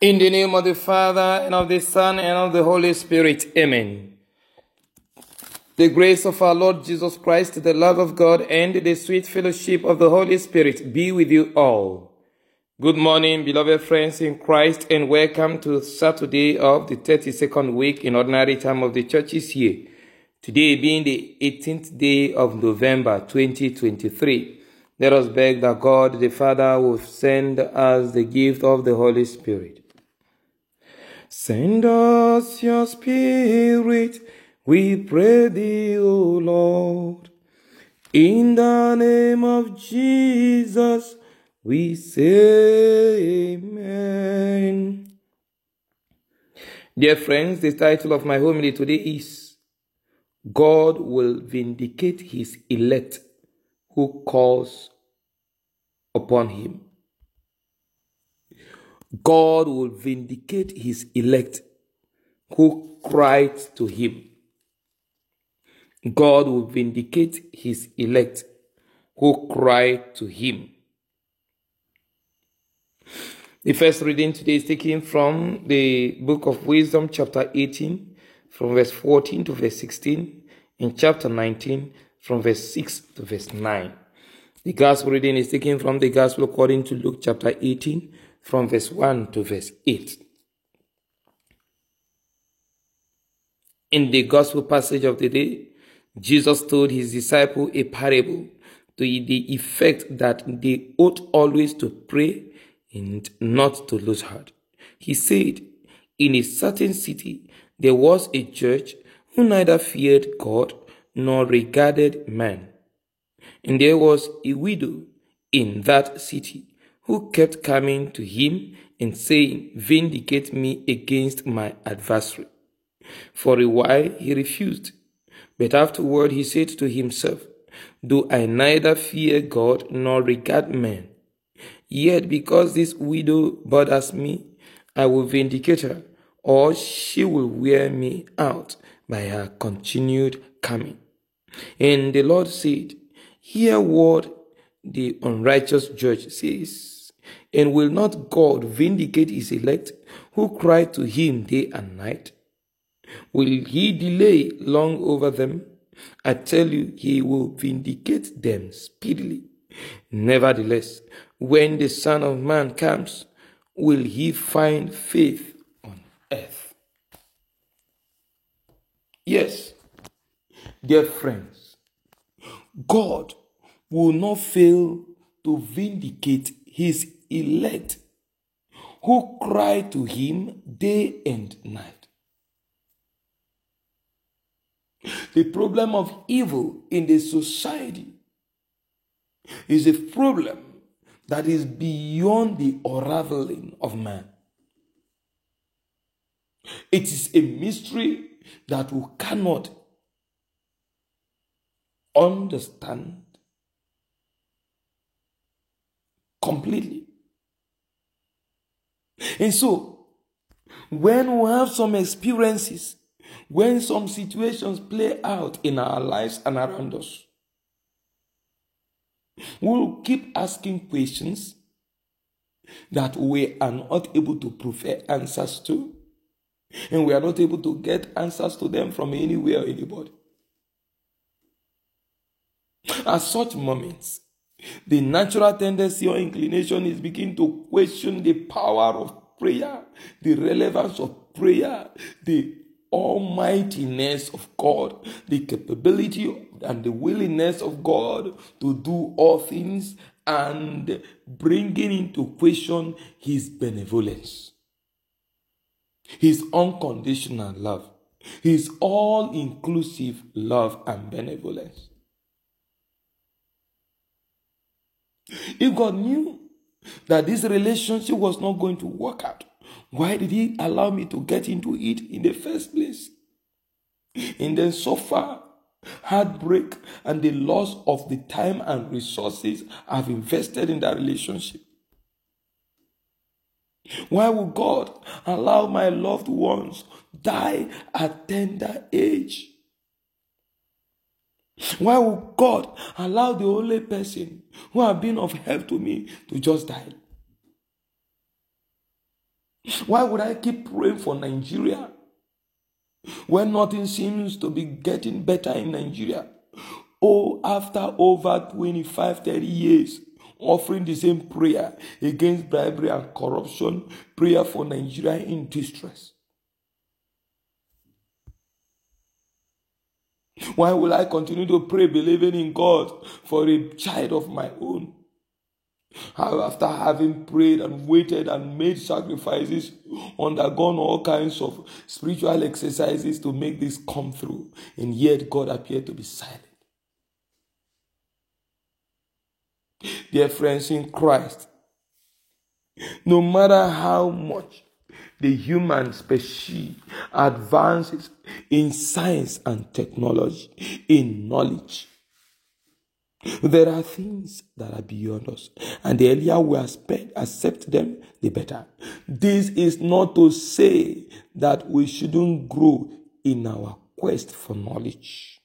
In the name of the Father, and of the Son, and of the Holy Spirit. Amen. The grace of our Lord Jesus Christ, the love of God, and the sweet fellowship of the Holy Spirit be with you all. Good morning, beloved friends in Christ, and welcome to Saturday of the 32nd week in ordinary time of the church's year. Today being the 18th day of November 2023. Let us beg that God the Father will send us the gift of the Holy Spirit. Send us your Spirit, we pray thee, O Lord. In the name of Jesus, we say Amen. Dear friends, the title of my homily today is God will vindicate his elect who calls upon him. God will vindicate his elect who cried to him. God will vindicate his elect who cried to him. The first reading today is taken from the book of Wisdom, chapter 18, from verse 14 to verse 16, in chapter 19, from verse 6 to verse 9. The gospel reading is taken from the gospel according to Luke chapter 18, from verse 1 to verse 8. In the gospel passage of the day, Jesus told his disciple a parable to the effect that they ought always to pray and not to lose heart. He said, In a certain city there was a judge who neither feared God nor regarded man. And there was a widow in that city who kept coming to him and saying, Vindicate me against my adversary. For a while he refused, but afterward he said to himself, Do I neither fear God nor regard men? Yet because this widow bothers me, I will vindicate her, or she will wear me out by her continued coming. And the Lord said, Hear what the unrighteous judge says. And will not God vindicate his elect who cry to him day and night? Will he delay long over them? I tell you, he will vindicate them speedily. Nevertheless, when the Son of Man comes, will he find faith on earth? Yes, dear friends, God will not fail to vindicate his elect who cry to him day and night. The problem of evil in the society is a problem that is beyond the unraveling of man. It is a mystery that we cannot understand completely. And so, when we have some experiences, when some situations play out in our lives and around us, we'll keep asking questions that we are not able to provide answers to, and we are not able to get answers to them from anywhere or anybody. At such moments, the natural tendency or inclination is begin to question the power of prayer, the relevance of prayer, the almightiness of God, the capability and the willingness of God to do all things and bringing into question his benevolence, his unconditional love, his all inclusive love and benevolence. If God knew that this relationship was not going to work out, why did He allow me to get into it in the first place? And then suffer heartbreak and the loss of the time and resources I've invested in that relationship. Why would God allow my loved ones die at tender age? Why would God allow the only person who have been of help to me to just die? Why would I keep praying for Nigeria when nothing seems to be getting better in Nigeria? Oh, after over 25, 30 years, offering the same prayer against bribery and corruption, prayer for Nigeria in distress. Why will I continue to pray, believing in God for a child of my own? How, after having prayed and waited and made sacrifices, undergone all kinds of spiritual exercises to make this come through, and yet God appeared to be silent. Dear friends in Christ, no matter how much the human species advances in science and technology, in knowledge, there are things that are beyond us, and the earlier we accept them, the better. This is not to say that we shouldn't grow in our quest for knowledge.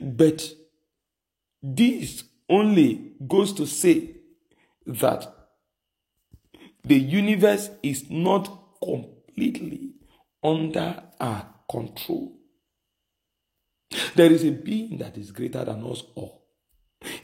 But this only goes to say that the universe is not completely under our control. There is a being that is greater than us all.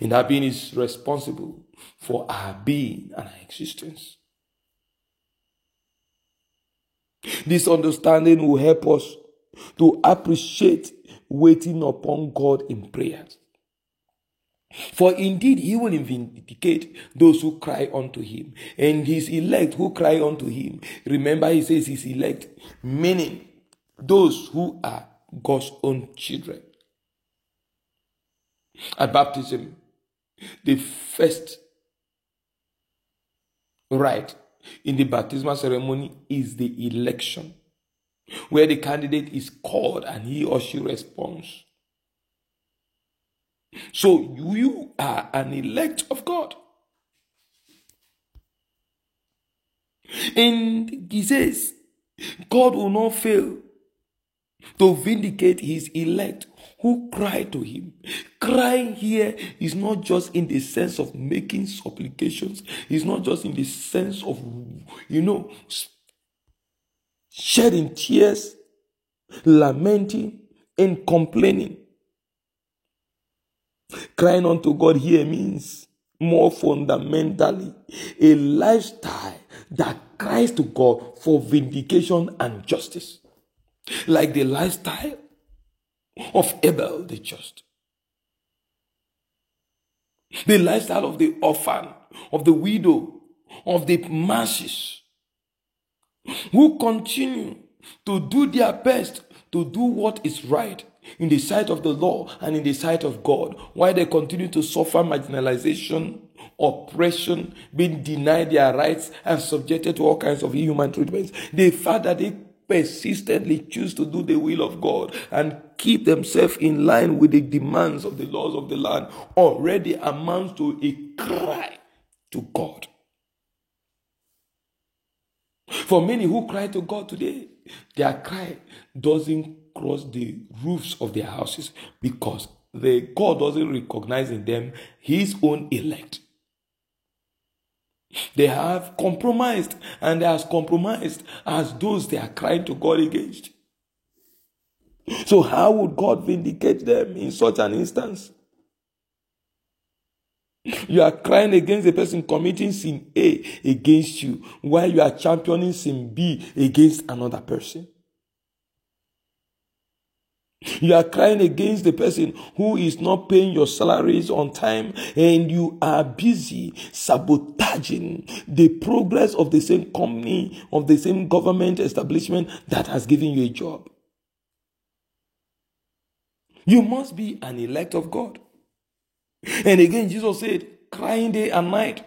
And that being is responsible for our being and our existence. This understanding will help us to appreciate waiting upon God in prayers. For indeed he will vindicate those who cry unto him, and his elect who cry unto him. Remember, he says his elect, meaning those who are God's own children. At baptism, the first rite in the baptismal ceremony is the election, where the candidate is called and he or she responds. So you are an elect of God. And he says, God will not fail to vindicate his elect who cry to him. Crying here is not just in the sense of making supplications, it's not just in the sense of, you know, shedding tears, lamenting, and complaining. Crying unto God here means more fundamentally a lifestyle that cries to God for vindication and justice. Like the lifestyle of Abel the just. The lifestyle of the orphan, of the widow, of the masses who continue to do their best to do what is right in the sight of the law and in the sight of God, while they continue to suffer marginalization, oppression, being denied their rights, and subjected to all kinds of inhuman treatments. The fact that they persistently choose to do the will of God and keep themselves in line with the demands of the laws of the land already amounts to a cry to God. For many who cry to God today, their cry doesn't cross the roofs of their houses because the God doesn't recognize in them his own elect. They have compromised and they are as compromised as those they are crying to God against. So, how would God vindicate them in such an instance? You are crying against a person committing sin A against you while you are championing sin B against another person. You are crying against the person who is not paying your salaries on time and you are busy sabotaging the progress of the same company, of the same government establishment that has given you a job. You must be an elect of God. And again, Jesus said, crying day and night.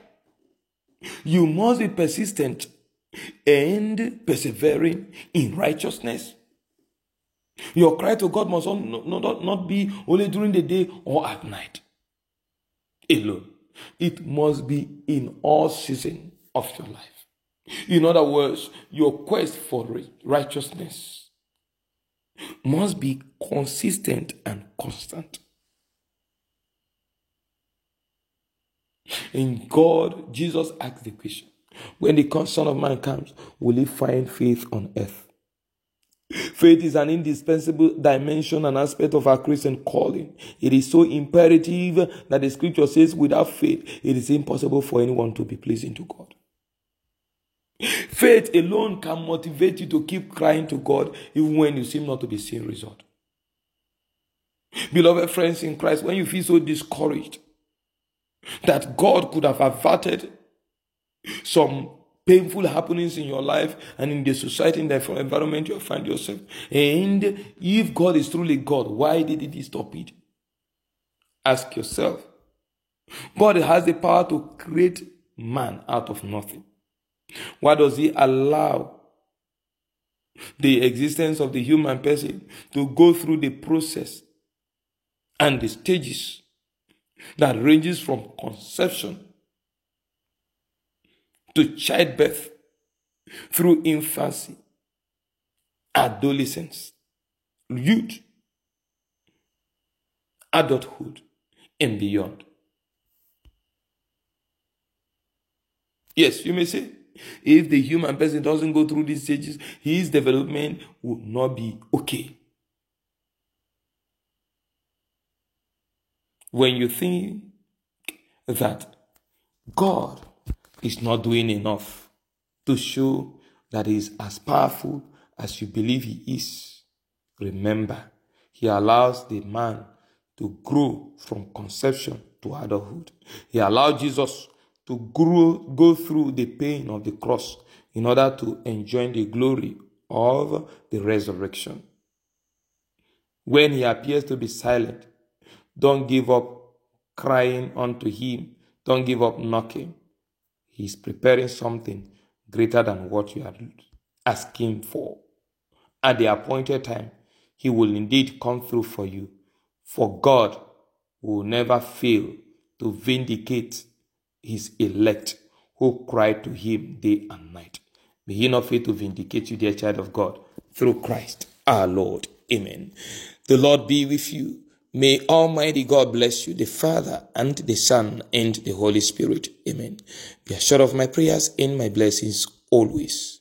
You must be persistent and persevering in righteousness your cry to God must not, not, not be only during the day or at night alone. It must be in all season of your life. In other words, your quest for righteousness must be consistent and constant. In God, Jesus asked the question when the Son of Man comes, will he find faith on earth? Faith is an indispensable dimension and aspect of our Christian calling. It is so imperative that the scripture says, without faith, it is impossible for anyone to be pleasing to God. Faith alone can motivate you to keep crying to God even when you seem not to be seeing result. Beloved friends in Christ, when you feel so discouraged that God could have averted some painful happenings in your life and in the society, in the environment you find yourself. And if God is truly God, why did He stop it? Ask yourself. God has the power to create man out of nothing. Why does He allow the existence of the human person to go through the process and the stages that ranges from conception to childbirth through infancy, adolescence, youth, adulthood, and beyond. Yes, you may say, if the human person doesn't go through these stages, his development will not be okay. When you think that God is not doing enough to show that he is as powerful as you believe he is. Remember, he allows the man to grow from conception to adulthood. He allowed Jesus to grow, go through the pain of the cross in order to enjoy the glory of the resurrection. When he appears to be silent, don't give up crying unto him. Don't give up knocking. He's preparing something greater than what you are asking for. At the appointed time, He will indeed come through for you. For God will never fail to vindicate His elect who cry to Him day and night. May He not fail to vindicate you, dear child of God, through Christ our Lord. Amen. The Lord be with you. May Almighty God bless you, the Father and the Son and the Holy Spirit. Amen. Be assured of my prayers and my blessings always.